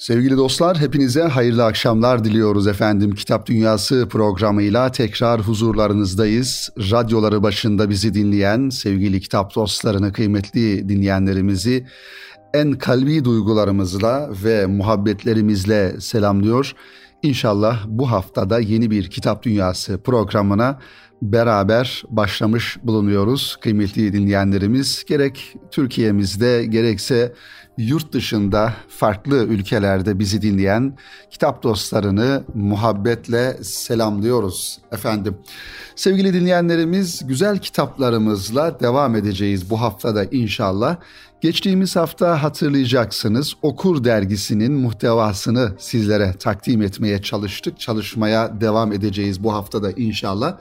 Sevgili dostlar, hepinize hayırlı akşamlar diliyoruz efendim. Kitap Dünyası programıyla tekrar huzurlarınızdayız. Radyoları başında bizi dinleyen sevgili kitap dostlarını, kıymetli dinleyenlerimizi en kalbi duygularımızla ve muhabbetlerimizle selamlıyor. İnşallah bu haftada yeni bir Kitap Dünyası programına beraber başlamış bulunuyoruz kıymetli dinleyenlerimiz. Gerek Türkiye'mizde gerekse yurt dışında farklı ülkelerde bizi dinleyen kitap dostlarını muhabbetle selamlıyoruz efendim. Sevgili dinleyenlerimiz güzel kitaplarımızla devam edeceğiz bu haftada inşallah. Geçtiğimiz hafta hatırlayacaksınız Okur dergisinin muhtevasını sizlere takdim etmeye çalıştık. Çalışmaya devam edeceğiz bu haftada inşallah.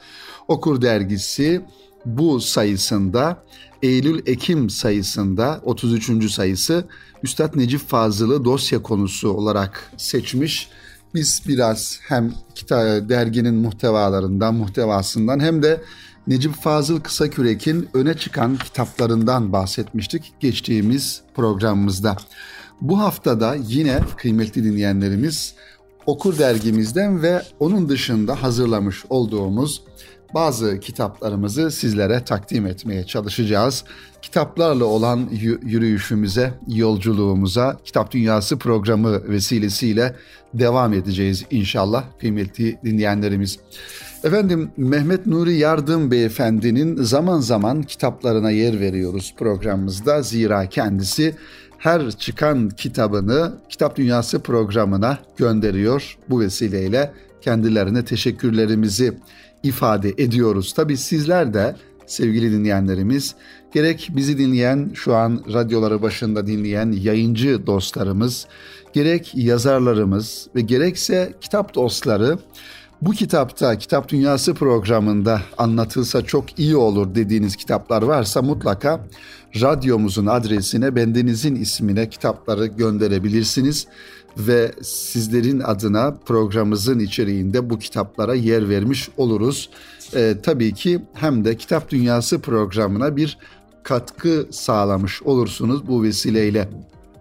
Okur dergisi bu sayısında Eylül-Ekim sayısında 33. sayısı Üstad Necip Fazıl'ı dosya konusu olarak seçmiş. Biz biraz hem kita derginin muhtevalarından, muhtevasından hem de Necip Fazıl Kısakürek'in öne çıkan kitaplarından bahsetmiştik geçtiğimiz programımızda. Bu haftada yine kıymetli dinleyenlerimiz Okur dergimizden ve onun dışında hazırlamış olduğumuz bazı kitaplarımızı sizlere takdim etmeye çalışacağız. Kitaplarla olan yürüyüşümüze, yolculuğumuza Kitap Dünyası programı vesilesiyle devam edeceğiz inşallah kıymetli dinleyenlerimiz. Efendim Mehmet Nuri Yardım Beyefendinin zaman zaman kitaplarına yer veriyoruz programımızda. Zira kendisi her çıkan kitabını Kitap Dünyası programına gönderiyor. Bu vesileyle kendilerine teşekkürlerimizi ifade ediyoruz. Tabi sizler de sevgili dinleyenlerimiz gerek bizi dinleyen şu an radyoları başında dinleyen yayıncı dostlarımız gerek yazarlarımız ve gerekse kitap dostları bu kitapta Kitap Dünyası programında anlatılsa çok iyi olur dediğiniz kitaplar varsa mutlaka radyomuzun adresine bendenizin ismine kitapları gönderebilirsiniz ve sizlerin adına programımızın içeriğinde bu kitaplara yer vermiş oluruz. Ee, tabii ki hem de Kitap Dünyası programına bir katkı sağlamış olursunuz bu vesileyle.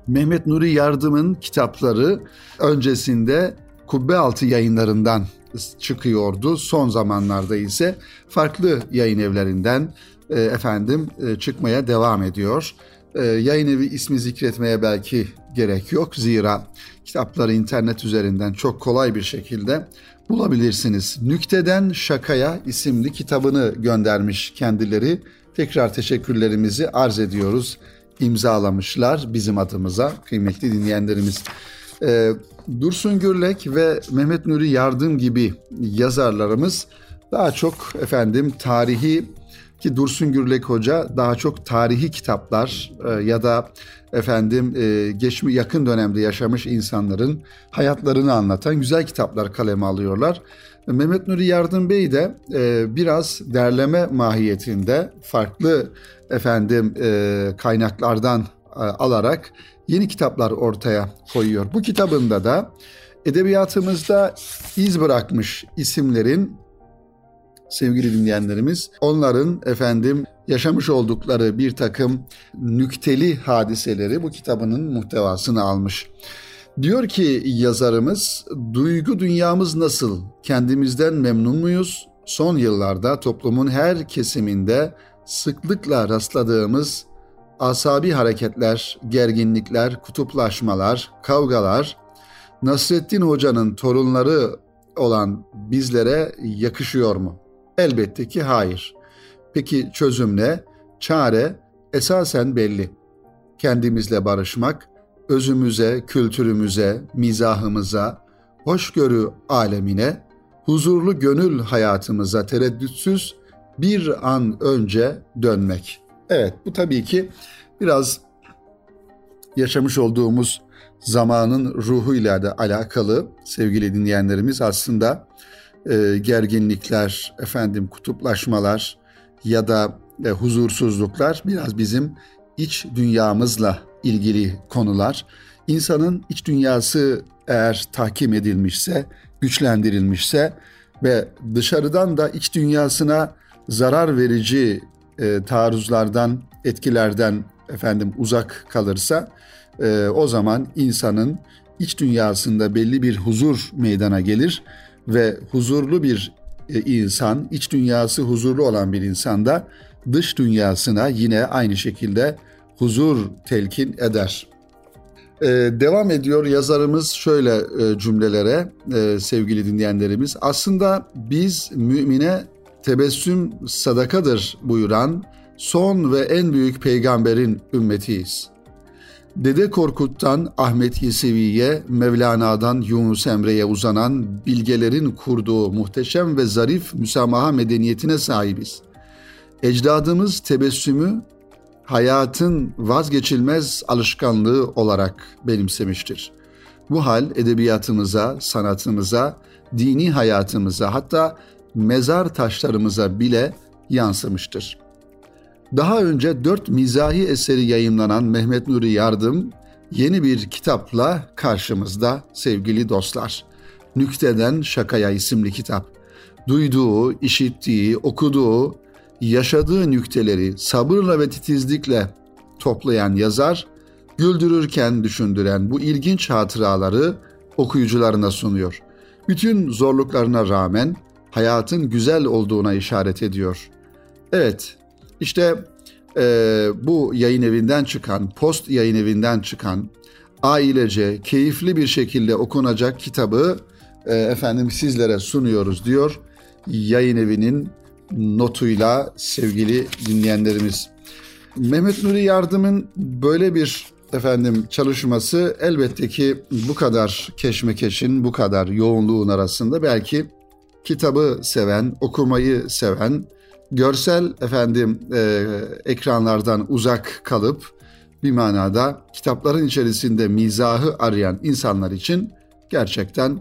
Mehmet Nuri Yardım'ın kitapları öncesinde Kubbe Altı yayınlarından çıkıyordu. Son zamanlarda ise farklı yayın evlerinden e, efendim e, çıkmaya devam ediyor. E, yayın evi ismi zikretmeye belki gerek yok. Zira kitapları internet üzerinden çok kolay bir şekilde bulabilirsiniz. Nükteden Şakaya isimli kitabını göndermiş kendileri. Tekrar teşekkürlerimizi arz ediyoruz. İmzalamışlar bizim adımıza kıymetli dinleyenlerimiz. Ee, Dursun Gürlek ve Mehmet Nuri Yardım gibi yazarlarımız daha çok efendim tarihi ki Dursun Gürlek Hoca daha çok tarihi kitaplar e, ya da efendim e, geçmiş yakın dönemde yaşamış insanların hayatlarını anlatan güzel kitaplar kaleme alıyorlar. Mehmet Nuri Yardım Bey de e, biraz derleme mahiyetinde farklı efendim e, kaynaklardan e, alarak yeni kitaplar ortaya koyuyor. Bu kitabında da edebiyatımızda iz bırakmış isimlerin sevgili dinleyenlerimiz onların efendim yaşamış oldukları bir takım nükteli hadiseleri bu kitabının muhtevasını almış. Diyor ki yazarımız, duygu dünyamız nasıl? Kendimizden memnun muyuz? Son yıllarda toplumun her kesiminde sıklıkla rastladığımız asabi hareketler, gerginlikler, kutuplaşmalar, kavgalar Nasrettin Hoca'nın torunları olan bizlere yakışıyor mu? Elbette ki hayır. Peki çözüm ne? Çare esasen belli. Kendimizle barışmak, özümüze, kültürümüze, mizahımıza, hoşgörü alemine, huzurlu gönül hayatımıza tereddütsüz bir an önce dönmek. Evet bu tabii ki biraz yaşamış olduğumuz zamanın ruhuyla da alakalı sevgili dinleyenlerimiz aslında e, gerginlikler, efendim kutuplaşmalar ya da e, huzursuzluklar biraz bizim iç dünyamızla ilgili konular. İnsanın iç dünyası eğer tahkim edilmişse, güçlendirilmişse ve dışarıdan da iç dünyasına zarar verici e, taarruzlardan, etkilerden efendim uzak kalırsa e, o zaman insanın iç dünyasında belli bir huzur meydana gelir ve huzurlu bir e, insan, iç dünyası huzurlu olan bir insan da dış dünyasına yine aynı şekilde huzur telkin eder. Ee, devam ediyor yazarımız şöyle e, cümlelere e, sevgili dinleyenlerimiz. Aslında biz mümine tebessüm sadakadır buyuran son ve en büyük peygamberin ümmetiyiz. Dede Korkut'tan Ahmet Yesevi'ye, Mevlana'dan Yunus Emre'ye uzanan bilgelerin kurduğu muhteşem ve zarif müsamaha medeniyetine sahibiz. Ecdadımız tebessümü hayatın vazgeçilmez alışkanlığı olarak benimsemiştir. Bu hal edebiyatımıza, sanatımıza, dini hayatımıza hatta mezar taşlarımıza bile yansımıştır. Daha önce dört mizahi eseri yayımlanan Mehmet Nuri Yardım yeni bir kitapla karşımızda sevgili dostlar. Nükteden Şakaya isimli kitap. Duyduğu, işittiği, okuduğu, yaşadığı nükteleri sabırla ve titizlikle toplayan yazar, güldürürken düşündüren bu ilginç hatıraları okuyucularına sunuyor. Bütün zorluklarına rağmen hayatın güzel olduğuna işaret ediyor. Evet, işte e, bu yayın evinden çıkan, post yayın evinden çıkan ailece, keyifli bir şekilde okunacak kitabı e, efendim sizlere sunuyoruz diyor. Yayın evinin notuyla sevgili dinleyenlerimiz. Mehmet Nuri Yardım'ın böyle bir efendim çalışması elbette ki bu kadar keşmekeşin, bu kadar yoğunluğun arasında belki kitabı seven, okumayı seven, görsel efendim e, ekranlardan uzak kalıp bir manada kitapların içerisinde mizahı arayan insanlar için gerçekten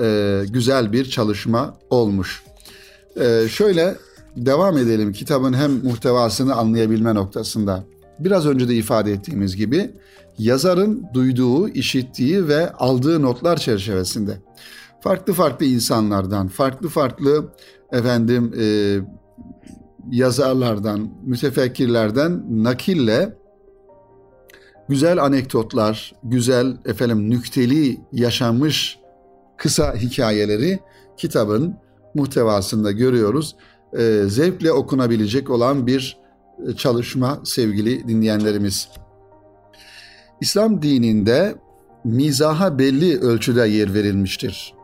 e, güzel bir çalışma olmuş. E, şöyle devam edelim kitabın hem muhtevasını anlayabilme noktasında. Biraz önce de ifade ettiğimiz gibi yazarın duyduğu, işittiği ve aldığı notlar çerçevesinde farklı farklı insanlardan, farklı farklı efendim e, yazarlardan, mütefekkirlerden nakille güzel anekdotlar, güzel efendim nükteli yaşanmış kısa hikayeleri kitabın muhtevasında görüyoruz. Ee, zevkle okunabilecek olan bir e, çalışma sevgili dinleyenlerimiz. İslam dininde mizaha belli ölçüde yer verilmiştir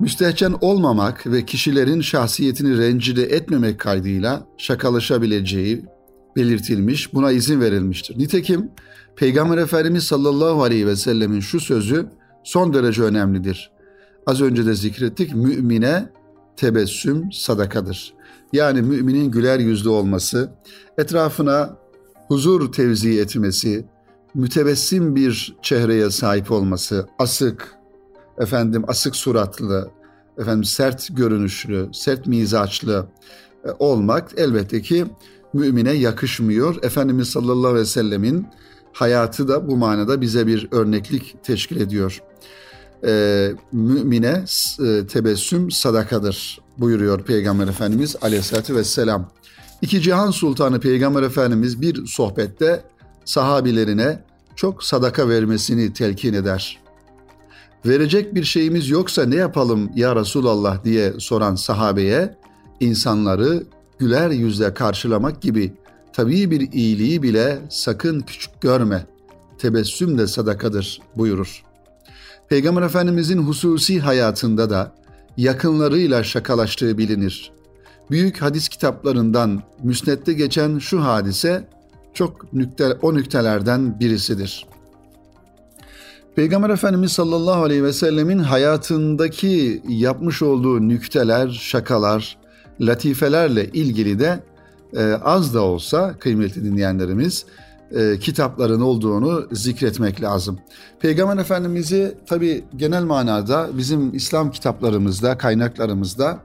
müstehcen olmamak ve kişilerin şahsiyetini rencide etmemek kaydıyla şakalaşabileceği belirtilmiş, buna izin verilmiştir. Nitekim Peygamber Efendimiz sallallahu aleyhi ve sellemin şu sözü son derece önemlidir. Az önce de zikrettik, mümine tebessüm sadakadır. Yani müminin güler yüzlü olması, etrafına huzur tevzi etmesi, mütebessim bir çehreye sahip olması, asık, efendim asık suratlı, efendim sert görünüşlü, sert mizaçlı e, olmak elbette ki mümine yakışmıyor. Efendimiz sallallahu aleyhi ve sellemin hayatı da bu manada bize bir örneklik teşkil ediyor. Ee, mümine e, tebessüm sadakadır buyuruyor Peygamber Efendimiz aleyhissalatü vesselam. İki cihan sultanı Peygamber Efendimiz bir sohbette sahabilerine çok sadaka vermesini telkin eder verecek bir şeyimiz yoksa ne yapalım ya Resulallah diye soran sahabeye insanları güler yüzle karşılamak gibi tabii bir iyiliği bile sakın küçük görme. Tebessüm de sadakadır buyurur. Peygamber Efendimizin hususi hayatında da yakınlarıyla şakalaştığı bilinir. Büyük hadis kitaplarından müsnette geçen şu hadise çok nükte, o nüktelerden birisidir. Peygamber Efendimiz sallallahu aleyhi ve sellemin hayatındaki yapmış olduğu nükteler, şakalar, latifelerle ilgili de e, az da olsa kıymetli dinleyenlerimiz e, kitapların olduğunu zikretmek lazım. Peygamber Efendimiz'i tabi genel manada bizim İslam kitaplarımızda, kaynaklarımızda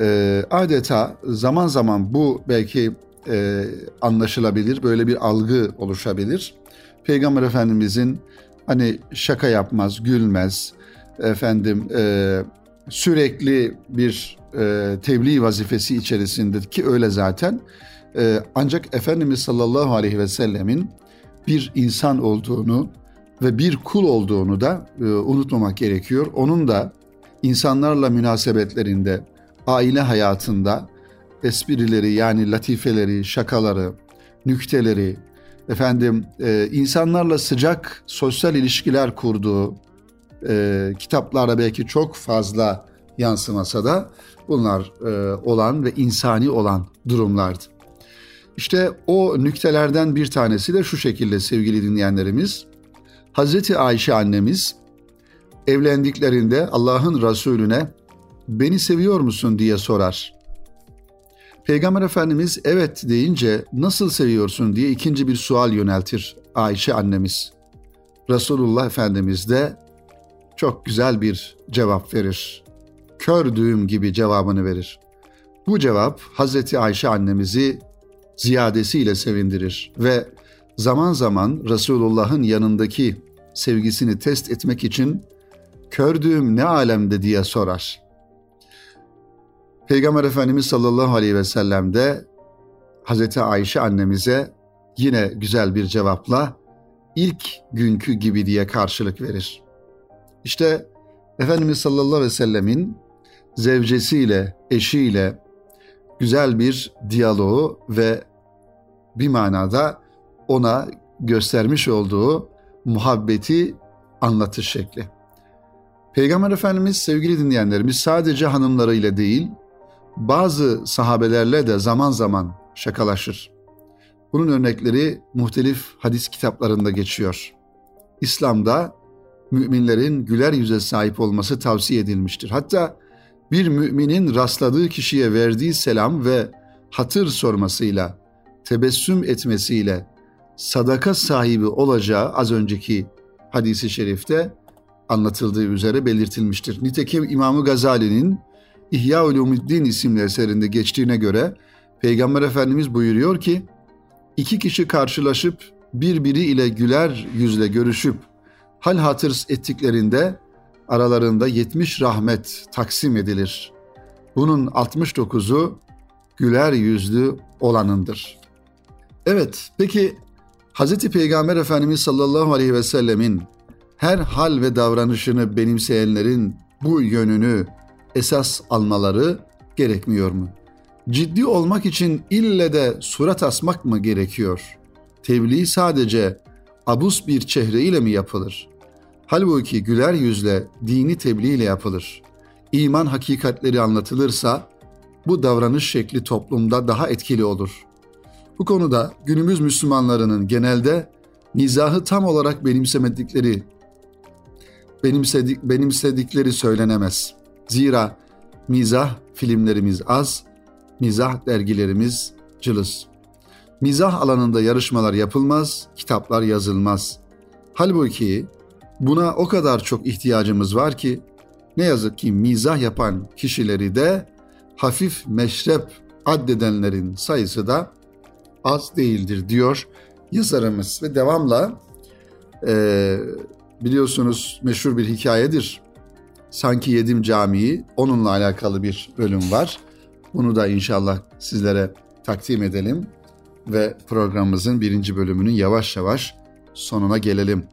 e, adeta zaman zaman bu belki e, anlaşılabilir, böyle bir algı oluşabilir. Peygamber Efendimizin Hani şaka yapmaz, gülmez. Efendim e, sürekli bir e, tebliğ vazifesi içerisindedir ki öyle zaten. E, ancak Efendimiz sallallahu aleyhi ve sellemin bir insan olduğunu, ve bir kul olduğunu da e, unutmamak gerekiyor. Onun da insanlarla münasebetlerinde, aile hayatında esprileri yani latifeleri, şakaları, nükteleri, efendim e, insanlarla sıcak sosyal ilişkiler kurduğu e, kitaplarda belki çok fazla yansımasa da bunlar e, olan ve insani olan durumlardı. İşte o nüktelerden bir tanesi de şu şekilde sevgili dinleyenlerimiz. Hazreti Ayşe annemiz evlendiklerinde Allah'ın Resulüne beni seviyor musun diye sorar. Peygamber Efendimiz evet deyince nasıl seviyorsun diye ikinci bir sual yöneltir Ayşe annemiz. Resulullah Efendimiz de çok güzel bir cevap verir. Kör düğüm gibi cevabını verir. Bu cevap Hazreti Ayşe annemizi ziyadesiyle sevindirir ve zaman zaman Resulullah'ın yanındaki sevgisini test etmek için kördüğüm ne alemde diye sorar. Peygamber Efendimiz sallallahu aleyhi ve sellem de Hazreti Ayşe annemize yine güzel bir cevapla ilk günkü gibi diye karşılık verir. İşte Efendimiz sallallahu aleyhi ve sellemin zevcesiyle, eşiyle güzel bir diyaloğu ve bir manada ona göstermiş olduğu muhabbeti anlatış şekli. Peygamber Efendimiz sevgili dinleyenlerimiz sadece hanımlarıyla değil, bazı sahabelerle de zaman zaman şakalaşır. Bunun örnekleri muhtelif hadis kitaplarında geçiyor. İslam'da müminlerin güler yüze sahip olması tavsiye edilmiştir. Hatta bir müminin rastladığı kişiye verdiği selam ve hatır sormasıyla, tebessüm etmesiyle sadaka sahibi olacağı az önceki hadisi şerifte anlatıldığı üzere belirtilmiştir. Nitekim İmam Gazali'nin İhya Ulumuddin isimli eserinde geçtiğine göre Peygamber Efendimiz buyuruyor ki iki kişi karşılaşıp birbiri ile güler yüzle görüşüp hal hatır ettiklerinde aralarında 70 rahmet taksim edilir. Bunun 69'u güler yüzlü olanındır. Evet, peki Hz. Peygamber Efendimiz sallallahu aleyhi ve sellemin her hal ve davranışını benimseyenlerin bu yönünü esas almaları gerekmiyor mu? Ciddi olmak için ille de surat asmak mı gerekiyor? Tebliğ sadece abus bir çehre ile mi yapılır? Halbuki güler yüzle, dini tebliğ ile yapılır. İman hakikatleri anlatılırsa bu davranış şekli toplumda daha etkili olur. Bu konuda günümüz Müslümanlarının genelde mizahı tam olarak benimsemedikleri benimsedik, benimsedikleri söylenemez. Zira mizah filmlerimiz az, mizah dergilerimiz cılız. Mizah alanında yarışmalar yapılmaz, kitaplar yazılmaz. Halbuki buna o kadar çok ihtiyacımız var ki ne yazık ki mizah yapan kişileri de hafif meşrep addedenlerin sayısı da az değildir diyor yazarımız ve devamla e, biliyorsunuz meşhur bir hikayedir. Sanki Yedim Camii onunla alakalı bir bölüm var. Bunu da inşallah sizlere takdim edelim ve programımızın birinci bölümünün yavaş yavaş sonuna gelelim.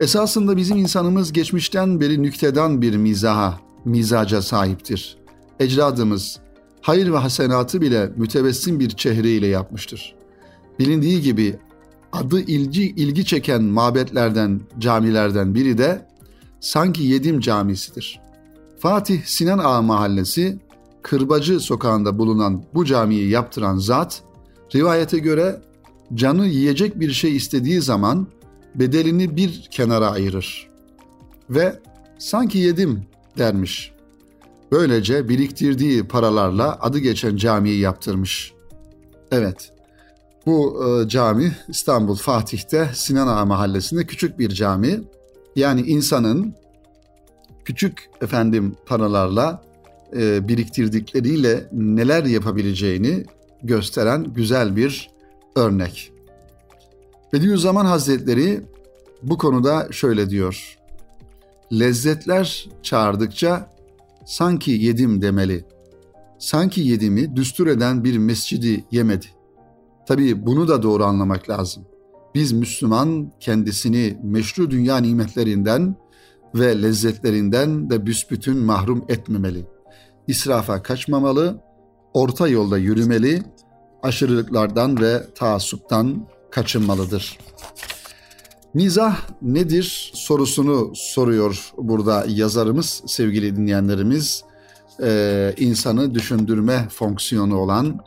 Esasında bizim insanımız geçmişten beri nüktedan bir mizaha, mizaca sahiptir. Ecdadımız hayır ve hasenatı bile mütebessim bir çehreyle yapmıştır. Bilindiği gibi adı ilgi, ilgi çeken mabetlerden, camilerden biri de sanki Yedim Camisi'dir. Fatih Sinan Ağa Mahallesi, Kırbacı sokağında bulunan bu camiyi yaptıran zat, rivayete göre canı yiyecek bir şey istediği zaman bedelini bir kenara ayırır ve sanki yedim dermiş. Böylece biriktirdiği paralarla adı geçen camiyi yaptırmış. Evet, bu e, cami İstanbul Fatih'te Sinan Ağa mahallesinde küçük bir cami. Yani insanın küçük efendim paralarla e, biriktirdikleriyle neler yapabileceğini gösteren güzel bir örnek. Bediüzzaman Hazretleri bu konuda şöyle diyor. Lezzetler çağırdıkça sanki yedim demeli. Sanki yedimi düstur eden bir mescidi yemedi. Tabii bunu da doğru anlamak lazım. Biz Müslüman kendisini meşru dünya nimetlerinden ve lezzetlerinden de büsbütün mahrum etmemeli. İsrafa kaçmamalı, orta yolda yürümeli, aşırılıklardan ve taassuptan kaçınmalıdır. Mizah nedir sorusunu soruyor burada yazarımız, sevgili dinleyenlerimiz. Ee, insanı düşündürme fonksiyonu olan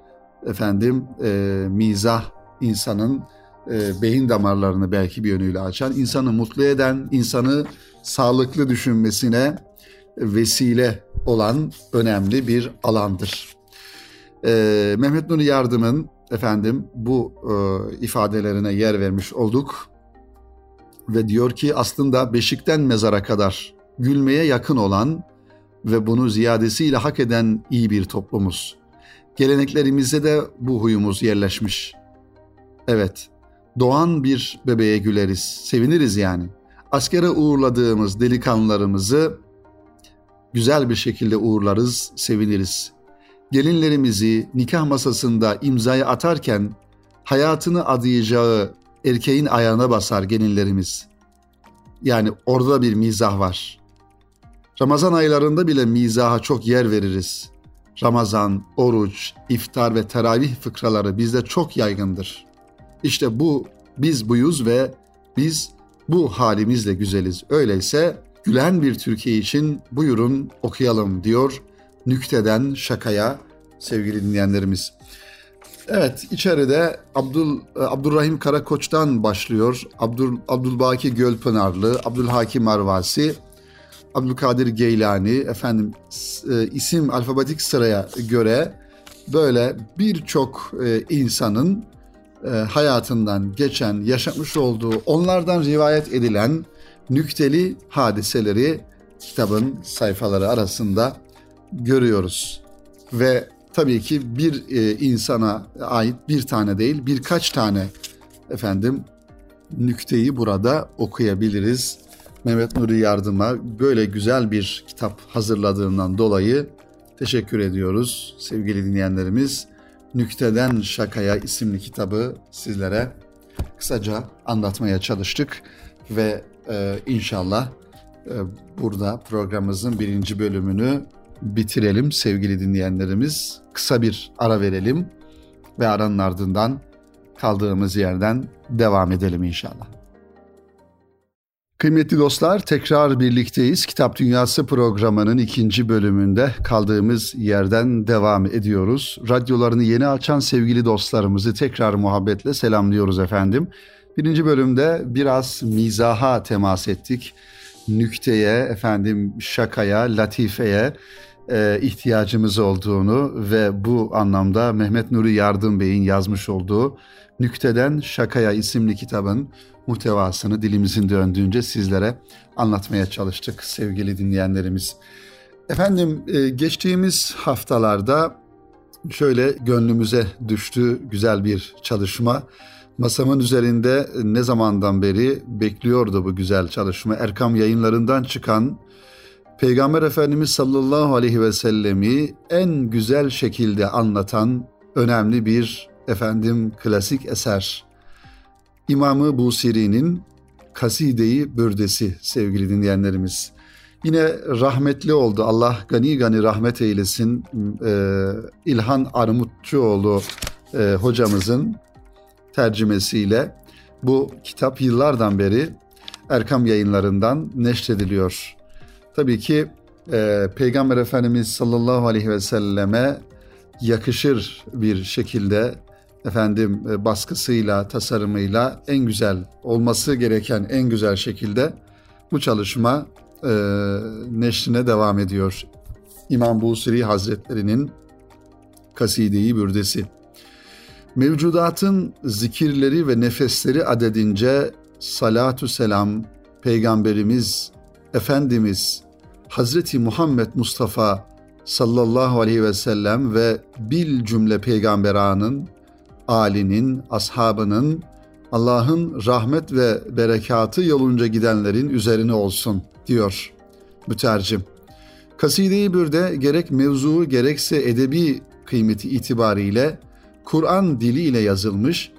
efendim e, mizah insanın e, beyin damarlarını belki bir yönüyle açan, insanı mutlu eden, insanı sağlıklı düşünmesine vesile olan önemli bir alandır. E, Mehmet Nuri Yardım'ın efendim bu e, ifadelerine yer vermiş olduk ve diyor ki aslında beşikten mezara kadar gülmeye yakın olan ve bunu ziyadesiyle hak eden iyi bir toplumuz. Geleneklerimizde de bu huyumuz yerleşmiş. Evet, doğan bir bebeğe güleriz, seviniriz yani. Askere uğurladığımız delikanlılarımızı güzel bir şekilde uğurlarız, seviniriz. Gelinlerimizi nikah masasında imzayı atarken hayatını adayacağı erkeğin ayağına basar gelinlerimiz. Yani orada bir mizah var. Ramazan aylarında bile mizaha çok yer veririz. Ramazan, oruç, iftar ve teravih fıkraları bizde çok yaygındır. İşte bu biz buyuz ve biz bu halimizle güzeliz. Öyleyse gülen bir Türkiye için buyurun okuyalım diyor nükteden şakaya sevgili dinleyenlerimiz. Evet içeride Abdul e, Abdurrahim Karakoç'tan başlıyor. Abdul Abdülbaki Gölpınarlı, Abdülhakim Arvasi, Abdülkadir Geylani efendim e, isim alfabetik sıraya göre böyle birçok e, insanın e, hayatından geçen, yaşamış olduğu, onlardan rivayet edilen nükteli hadiseleri kitabın sayfaları arasında görüyoruz. Ve tabii ki bir e, insana ait bir tane değil birkaç tane efendim nükteyi burada okuyabiliriz. Mehmet Nuri Yardım'a böyle güzel bir kitap hazırladığından dolayı teşekkür ediyoruz sevgili dinleyenlerimiz. Nükteden Şakaya isimli kitabı sizlere kısaca anlatmaya çalıştık ve e, inşallah e, burada programımızın birinci bölümünü bitirelim sevgili dinleyenlerimiz. Kısa bir ara verelim ve aranın ardından kaldığımız yerden devam edelim inşallah. Kıymetli dostlar tekrar birlikteyiz. Kitap Dünyası programının ikinci bölümünde kaldığımız yerden devam ediyoruz. Radyolarını yeni açan sevgili dostlarımızı tekrar muhabbetle selamlıyoruz efendim. Birinci bölümde biraz mizaha temas ettik. Nükteye, efendim şakaya, latifeye, e, ihtiyacımız olduğunu ve bu anlamda Mehmet Nuri Yardım Bey'in yazmış olduğu Nükteden Şakaya isimli kitabın muhtevasını dilimizin döndüğünce sizlere anlatmaya çalıştık sevgili dinleyenlerimiz. Efendim e, geçtiğimiz haftalarda şöyle gönlümüze düştü güzel bir çalışma. Masamın üzerinde ne zamandan beri bekliyordu bu güzel çalışma. Erkam yayınlarından çıkan Peygamber Efendimiz sallallahu aleyhi ve sellemi en güzel şekilde anlatan önemli bir efendim klasik eser. İmamı Busiri'nin Kaside-i Bürdesi sevgili dinleyenlerimiz. Yine rahmetli oldu. Allah gani gani rahmet eylesin. Ee, İlhan Armutçuoğlu e, hocamızın tercümesiyle bu kitap yıllardan beri Erkam yayınlarından neşrediliyor. Tabii ki e, Peygamber Efendimiz sallallahu aleyhi ve selleme yakışır bir şekilde efendim e, baskısıyla, tasarımıyla en güzel olması gereken en güzel şekilde bu çalışma e, neşrine devam ediyor. İmam Busiri Hazretleri'nin Kaside-i Bürdesi. Mevcudatın zikirleri ve nefesleri adedince salatu selam Peygamberimiz Efendimiz Hazreti Muhammed Mustafa sallallahu aleyhi ve sellem ve bil cümle peygamberanın, alinin, ashabının, Allah'ın rahmet ve berekatı yolunca gidenlerin üzerine olsun diyor mütercim. Kaside-i Bürde gerek mevzuu gerekse edebi kıymeti itibariyle Kur'an diliyle yazılmış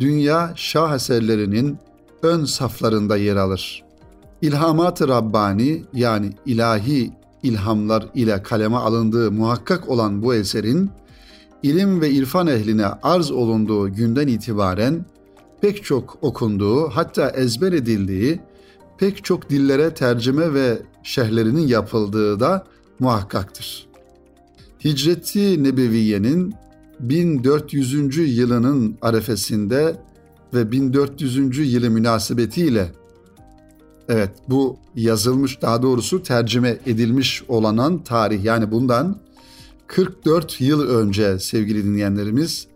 dünya şah eserlerinin ön saflarında yer alır. İlhamat-ı Rabbani yani ilahi ilhamlar ile kaleme alındığı muhakkak olan bu eserin ilim ve irfan ehline arz olunduğu günden itibaren pek çok okunduğu hatta ezber edildiği pek çok dillere tercüme ve şerhlerinin yapıldığı da muhakkaktır. Hicreti Nebeviye'nin 1400. yılının arefesinde ve 1400. yılı münasebetiyle evet bu yazılmış daha doğrusu tercüme edilmiş olanan tarih yani bundan 44 yıl önce sevgili dinleyenlerimiz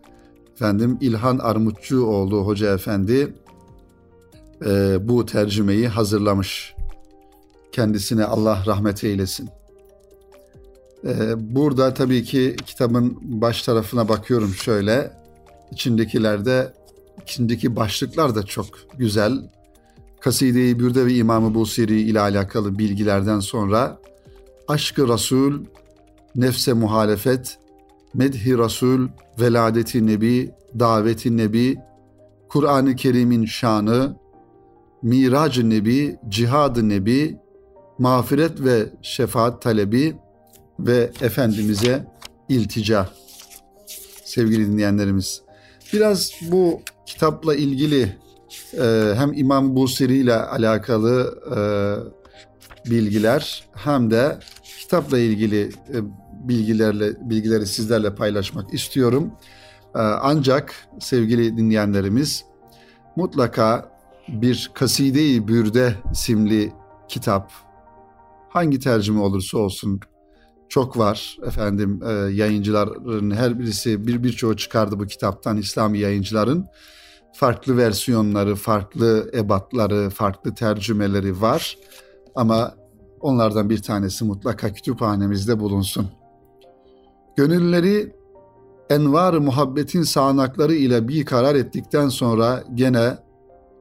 efendim İlhan Armutçuoğlu Hoca Efendi e, bu tercümeyi hazırlamış. Kendisine Allah rahmet eylesin. E, burada tabii ki kitabın baş tarafına bakıyorum şöyle. İçindekilerde, içindeki başlıklar da çok güzel. Kaside-i Bürde ve İmam-ı Busiri ile alakalı bilgilerden sonra Aşkı Resul, Nefse Muhalefet, Medhi Resul, Veladeti Nebi, Daveti Nebi, Kur'an-ı Kerim'in şanı, Mirac-ı Nebi, Cihad-ı Nebi, mağfiret ve şefaat talebi ve Efendimiz'e iltica. Sevgili dinleyenlerimiz, biraz bu kitapla ilgili e, hem İmam Busiri ile alakalı e, bilgiler hem de kitapla ilgili e, bilgilerle bilgileri sizlerle paylaşmak istiyorum. E, ancak sevgili dinleyenlerimiz mutlaka bir Kaside-i Bürde isimli kitap hangi tercüme olursa olsun çok var efendim e, yayıncıların her birisi bir birçoğu çıkardı bu kitaptan İslami yayıncıların farklı versiyonları, farklı ebatları, farklı tercümeleri var ama onlardan bir tanesi mutlaka kütüphanemizde bulunsun. Gönülleri envar muhabbetin sağanakları ile bir karar ettikten sonra gene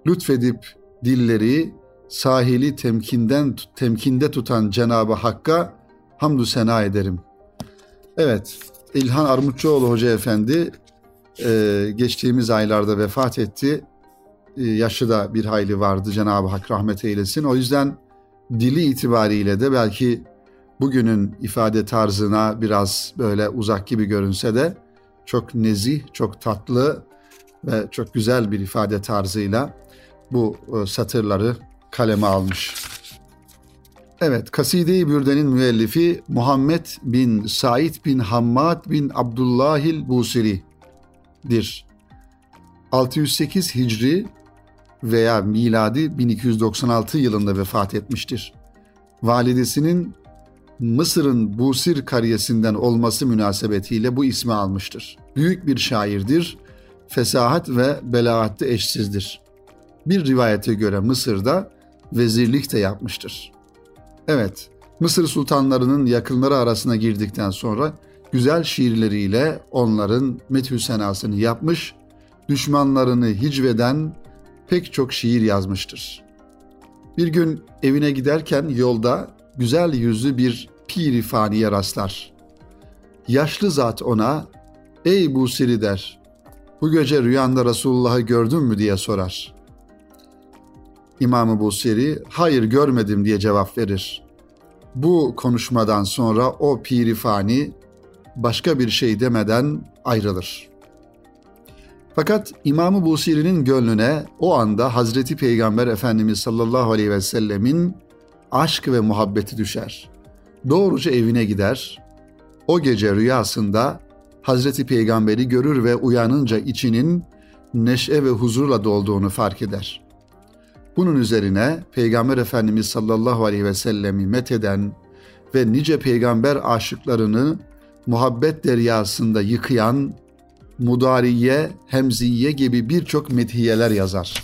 lütfedip dilleri sahili temkinden temkinde tutan Cenabı Hakk'a hamdü sena ederim. Evet, İlhan Armutçuoğlu Hoca Efendi e, geçtiğimiz aylarda vefat etti. E, yaşı da bir hayli vardı Cenab-ı Hak rahmet eylesin. O yüzden dili itibariyle de belki bugünün ifade tarzına biraz böyle uzak gibi görünse de çok nezih, çok tatlı ve çok güzel bir ifade tarzıyla bu e, satırları kaleme almış. Evet, Kaside-i Bürde'nin müellifi Muhammed bin Said bin Hammad bin Abdullahil Busiri'dir. 608 Hicri veya miladi 1296 yılında vefat etmiştir. Validesinin Mısır'ın Busir kariyesinden olması münasebetiyle bu ismi almıştır. Büyük bir şairdir, fesahat ve belagatte eşsizdir. Bir rivayete göre Mısır'da vezirlik de yapmıştır. Evet, Mısır sultanlarının yakınları arasına girdikten sonra güzel şiirleriyle onların methü senasını yapmış, düşmanlarını hicveden pek çok şiir yazmıştır. Bir gün evine giderken yolda güzel yüzlü bir piri faniye rastlar. Yaşlı zat ona, ''Ey Busiri'' der, ''Bu gece rüyanda Resulullah'ı gördün mü?'' diye sorar. İmam-ı Busiri, ''Hayır görmedim'' diye cevap verir. Bu konuşmadan sonra o piri fani başka bir şey demeden ayrılır. Fakat İmam-ı Busiri'nin gönlüne o anda Hazreti Peygamber Efendimiz sallallahu aleyhi ve sellemin aşk ve muhabbeti düşer. Doğruca evine gider. O gece rüyasında Hazreti Peygamber'i görür ve uyanınca içinin neşe ve huzurla dolduğunu fark eder. Bunun üzerine Peygamber Efendimiz sallallahu aleyhi ve sellemi metheden ve nice peygamber aşıklarını muhabbet deryasında yıkayan Mudariye, Hemziye gibi birçok methiyeler yazar.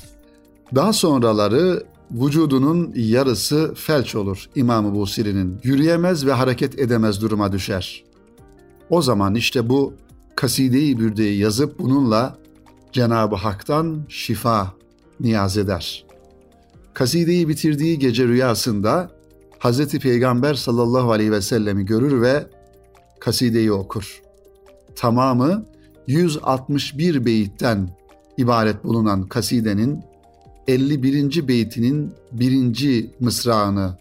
Daha sonraları vücudunun yarısı felç olur İmam-ı Busiri'nin. Yürüyemez ve hareket edemez duruma düşer. O zaman işte bu Kaside-i Bürde'yi yazıp bununla Cenab-ı Hak'tan şifa niyaz eder. Kasideyi bitirdiği gece rüyasında Hz. Peygamber sallallahu aleyhi ve sellemi görür ve kasideyi okur. Tamamı 161 beyitten ibaret bulunan kasidenin 51. beytinin birinci mısrağını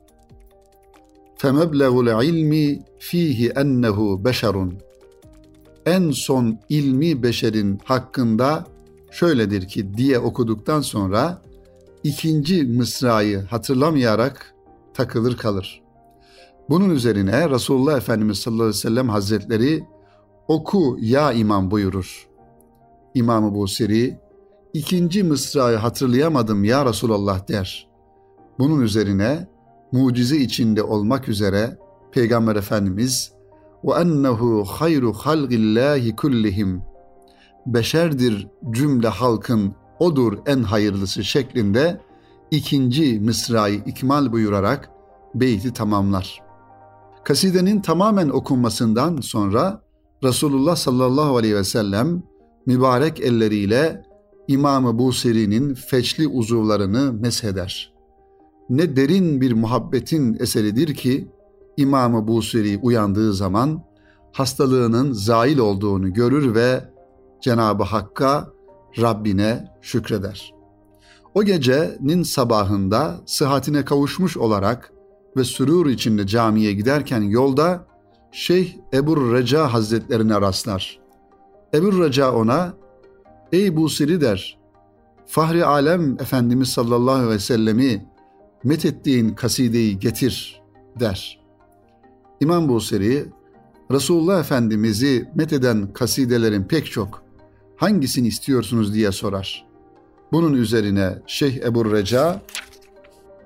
فَمَبْلَغُ الْعِلْمِ ف۪يهِ اَنَّهُ beşerun En son ilmi beşerin hakkında şöyledir ki diye okuduktan sonra ikinci mısrayı hatırlamayarak takılır kalır. Bunun üzerine Resulullah Efendimiz sallallahu aleyhi ve sellem hazretleri oku ya imam buyurur. İmam-ı Busiri ikinci mısrayı hatırlayamadım ya Resulallah der. Bunun üzerine mucize içinde olmak üzere Peygamber Efendimiz ve ennehu hayru halgillahi kullihim beşerdir cümle halkın odur en hayırlısı şeklinde ikinci mısrayı ikmal buyurarak beyti tamamlar. Kasidenin tamamen okunmasından sonra Resulullah sallallahu aleyhi ve sellem mübarek elleriyle İmam-ı Busiri'nin feçli uzuvlarını mesheder. Ne derin bir muhabbetin eseridir ki İmam-ı Busiri uyandığı zaman hastalığının zail olduğunu görür ve Cenab-ı Hakk'a, Rabbine şükreder. O gecenin sabahında sıhhatine kavuşmuş olarak ve sürur içinde camiye giderken yolda Şeyh Ebu Reca Hazretlerine rastlar. Ebu Reca ona, ''Ey Busiri'' der, ''Fahri Alem Efendimiz sallallahu aleyhi ve sellemi methettiğin kasideyi getir.'' der. İmam Busiri, Resulullah Efendimiz'i metheden kasidelerin pek çok, hangisini istiyorsunuz diye sorar. Bunun üzerine Şeyh Ebu Reca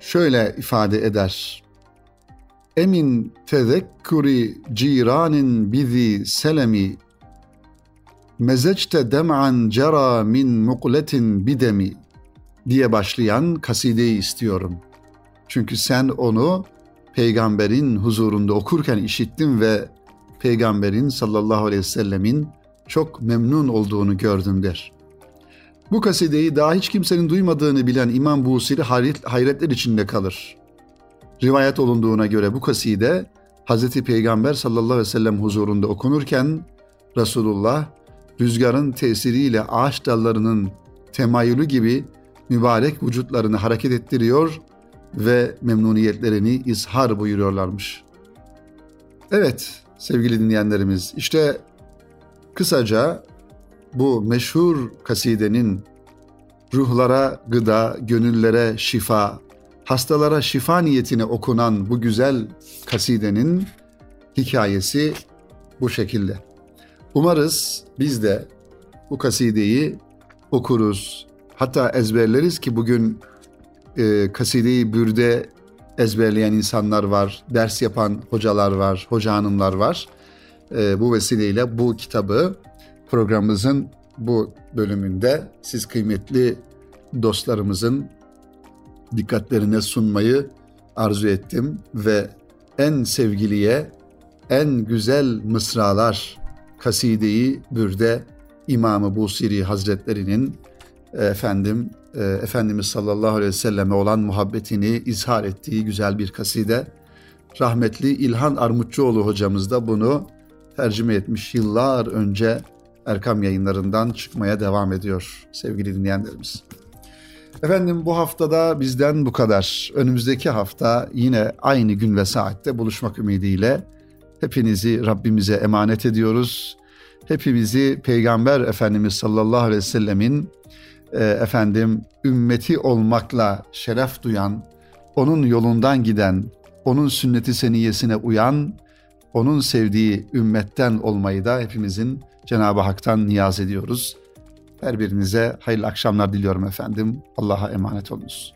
şöyle ifade eder. Emin tezekkuri ciranin bizi selemi mezecte dem'an cera min mukletin bidemi diye başlayan kasideyi istiyorum. Çünkü sen onu peygamberin huzurunda okurken işittim ve peygamberin sallallahu aleyhi ve sellemin çok memnun olduğunu gördüm der. Bu kasideyi daha hiç kimsenin duymadığını bilen İmam Busiri hayretler içinde kalır. Rivayet olunduğuna göre bu kaside Hz. Peygamber sallallahu aleyhi ve sellem huzurunda okunurken Resulullah rüzgarın tesiriyle ağaç dallarının temayülü gibi mübarek vücutlarını hareket ettiriyor ve memnuniyetlerini izhar buyuruyorlarmış. Evet sevgili dinleyenlerimiz işte kısaca bu meşhur kasidenin ruhlara gıda, gönüllere şifa, hastalara şifa niyetine okunan bu güzel kasidenin hikayesi bu şekilde. Umarız biz de bu kasideyi okuruz. Hatta ezberleriz ki bugün e, kasideyi bürde ezberleyen insanlar var, ders yapan hocalar var, hoca hanımlar var. E, bu vesileyle bu kitabı programımızın bu bölümünde siz kıymetli dostlarımızın dikkatlerine sunmayı arzu ettim ve en sevgiliye en güzel mısralar kasideyi bürde İmam-ı Busiri Hazretlerinin efendim e, Efendimiz sallallahu aleyhi ve selleme olan muhabbetini izhar ettiği güzel bir kaside. Rahmetli İlhan Armutçuoğlu hocamız da bunu tercüme etmiş yıllar önce Erkam yayınlarından çıkmaya devam ediyor sevgili dinleyenlerimiz. Efendim bu haftada bizden bu kadar. Önümüzdeki hafta yine aynı gün ve saatte buluşmak ümidiyle hepinizi Rabbimize emanet ediyoruz. Hepimizi Peygamber Efendimiz sallallahu aleyhi ve sellemin e, efendim ümmeti olmakla şeref duyan, onun yolundan giden, onun sünneti seniyesine uyan, onun sevdiği ümmetten olmayı da hepimizin Cenab-ı Hak'tan niyaz ediyoruz. Her birinize hayırlı akşamlar diliyorum efendim. Allah'a emanet olunuz.